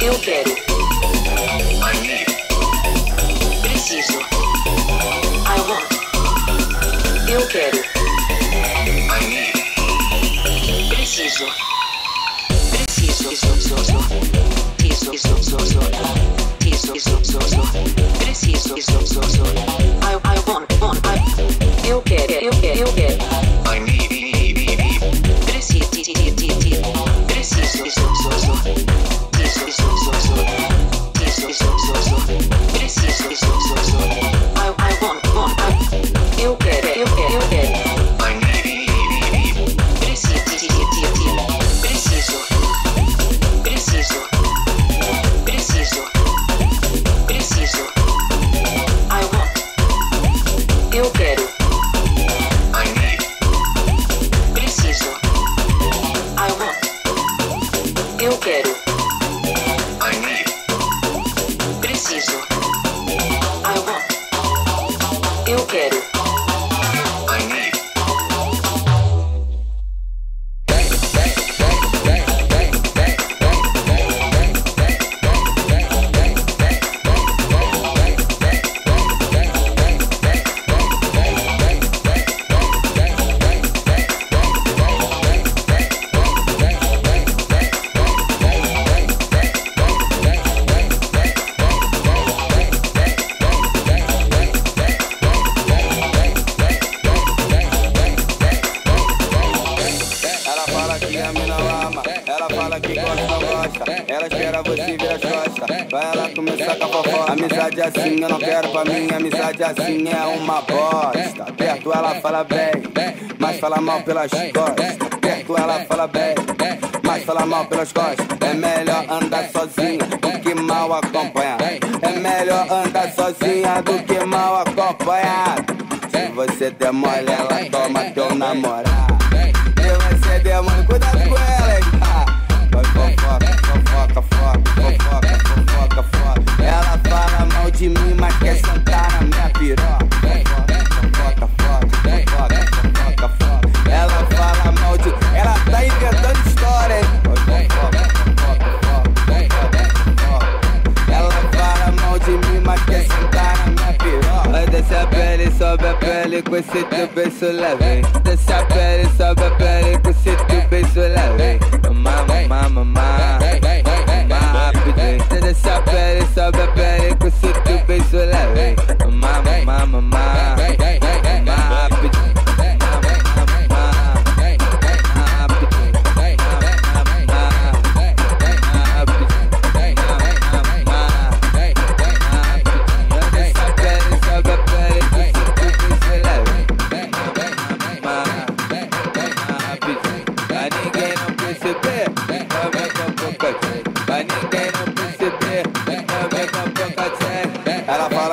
Eu quero. I need. Preciso. I want. Eu quero. I need. Preciso. Preciso. Preciso. Preciso. Preciso. Preciso. Preciso. Preciso. I fofoca. Amizade assim eu não quero pra mim, amizade assim é uma bosta. Perto ela fala bem, mas fala mal pelas costas. Perto ela fala bem, mas fala mal pelas costas. É melhor andar sozinha do que mal acompanhada. É melhor andar sozinha do que mal acompanhada. Se você der mole, ela toma teu namorado. Se você der mole, cuidado com ela, hein? Ah, fofoca, fofoca, fofoca, fofoca, de mim, mas quer sentar na minha piroca. Fofoca, fofoca, fofoca, fofoca. Ela fala mal de. Ela tá inventando história, hein? Ela fala mal de mim, mas quer sentar na minha piroca. Vai descer a pele, sobe a pele com esse teu beijo leve. Desce a pele, sobe a pele com esse teu beijo leve. Mama, mama, mama. Mama, rapidinho. Desce a pele, sobe a pele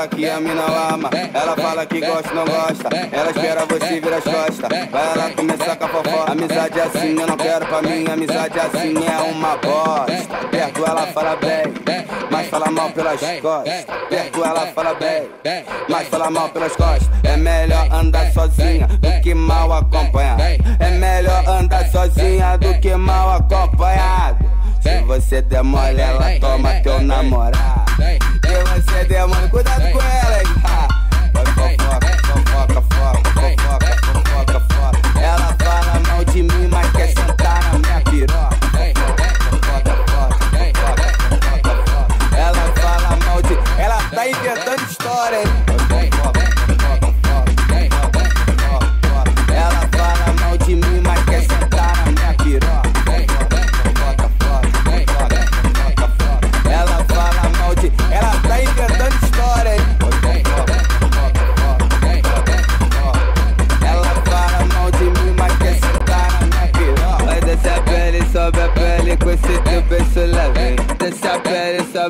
que a mina ama, ela fala que gosta não gosta. Ela espera você vir as costas, pra ela começar com a fofoca. Amizade assim eu não quero pra mim, amizade assim é uma bosta. Perto ela fala bem, mas fala mal pelas costas. Perto ela fala bem, mas fala mal pelas costas. É melhor andar sozinha do que mal acompanhado. É melhor andar sozinha do que mal acompanhado. Se você der mole, ela toma teu namorado. Você der mole, cuidado com ela? Ah, Vai fofoca, fofoca, foca, fofoca, fofoca, fofoca. Ela fala mal de mim, mas quer sentar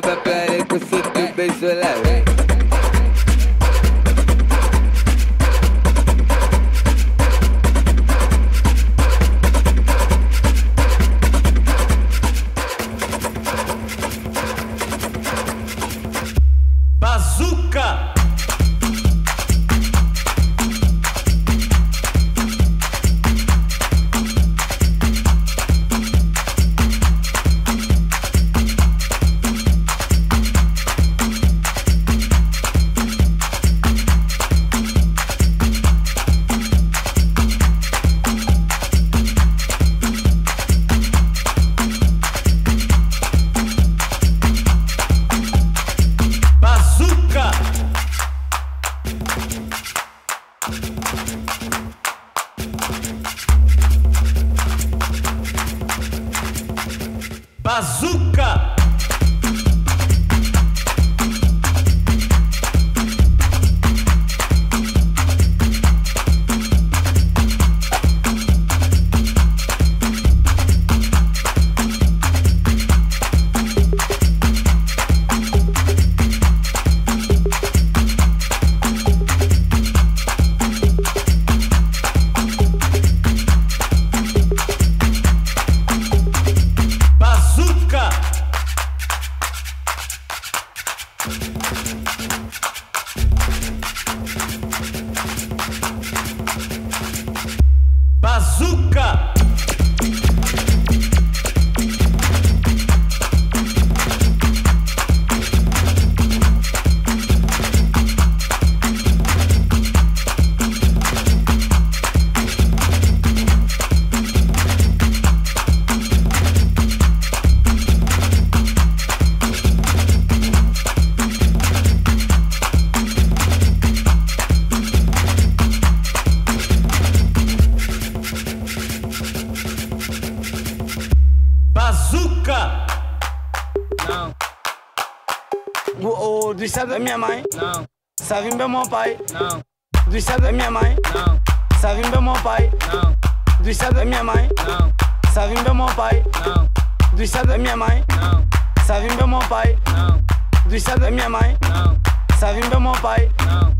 pele, sobe a pele com esse teu beijo. Bazuca! Bazuca! Sabe bem meu pai. não, Do estado da minha mãe, não, sabe bem meu pai. não, Do estado da minha mãe, não, sabe bem meu pai. não, Do estado da minha mãe, não, sabe bem meu pai. não, Do estado da minha mãe, não, sabe bem meu pai. não, não,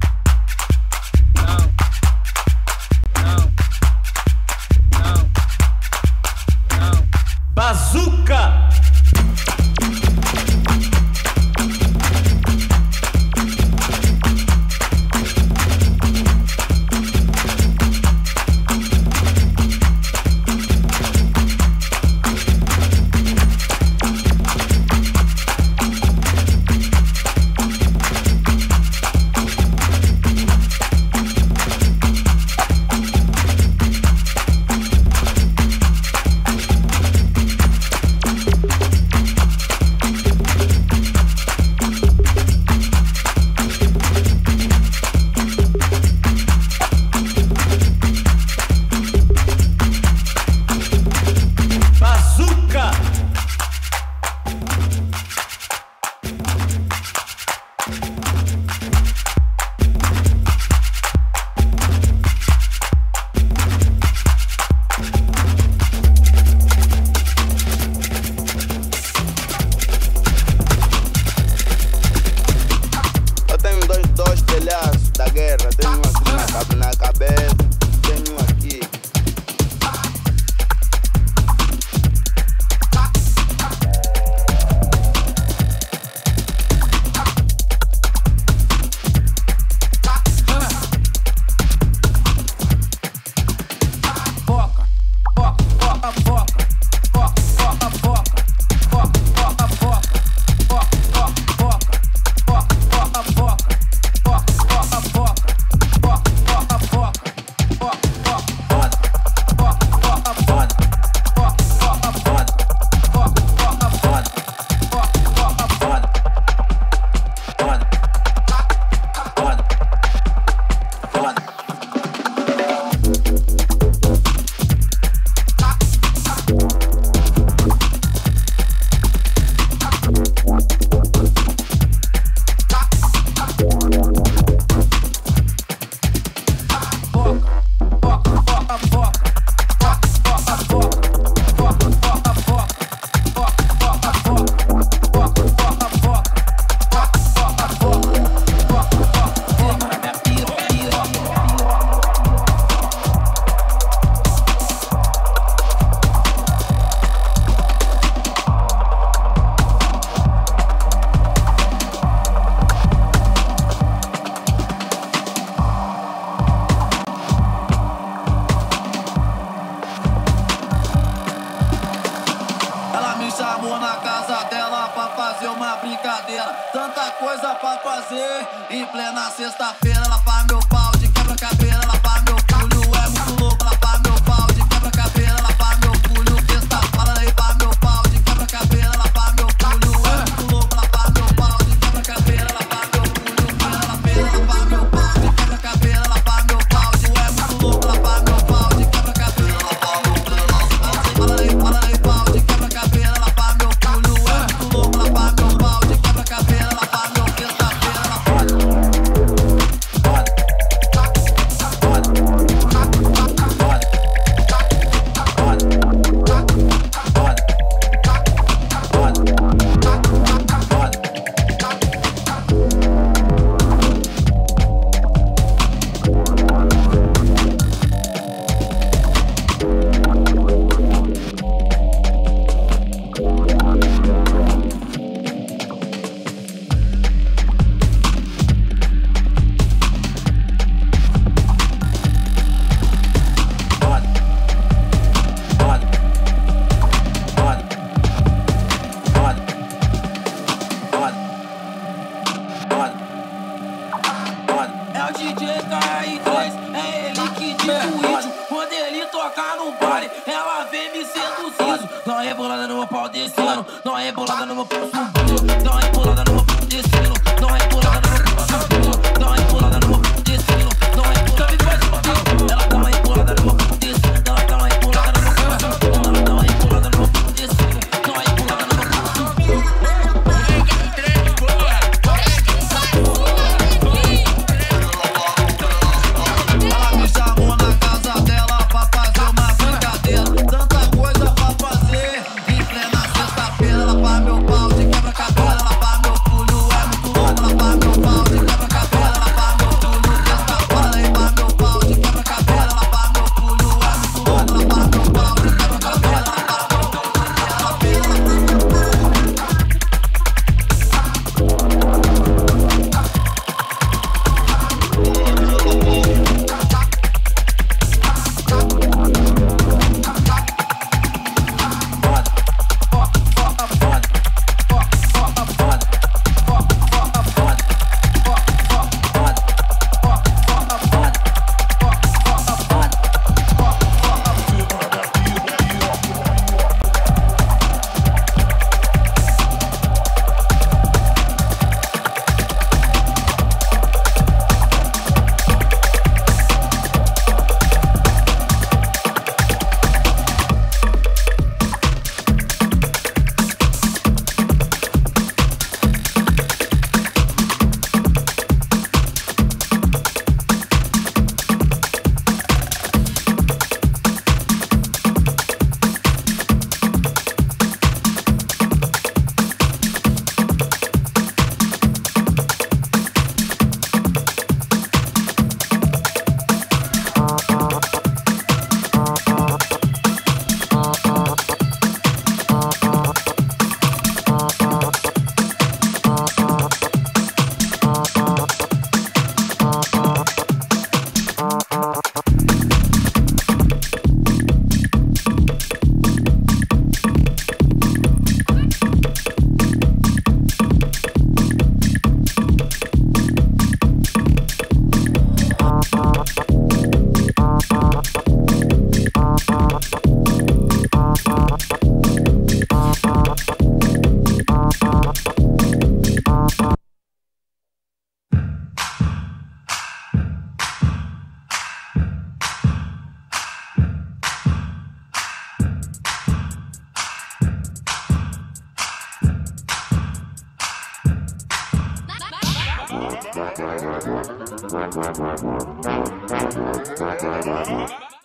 é bolada numa poço.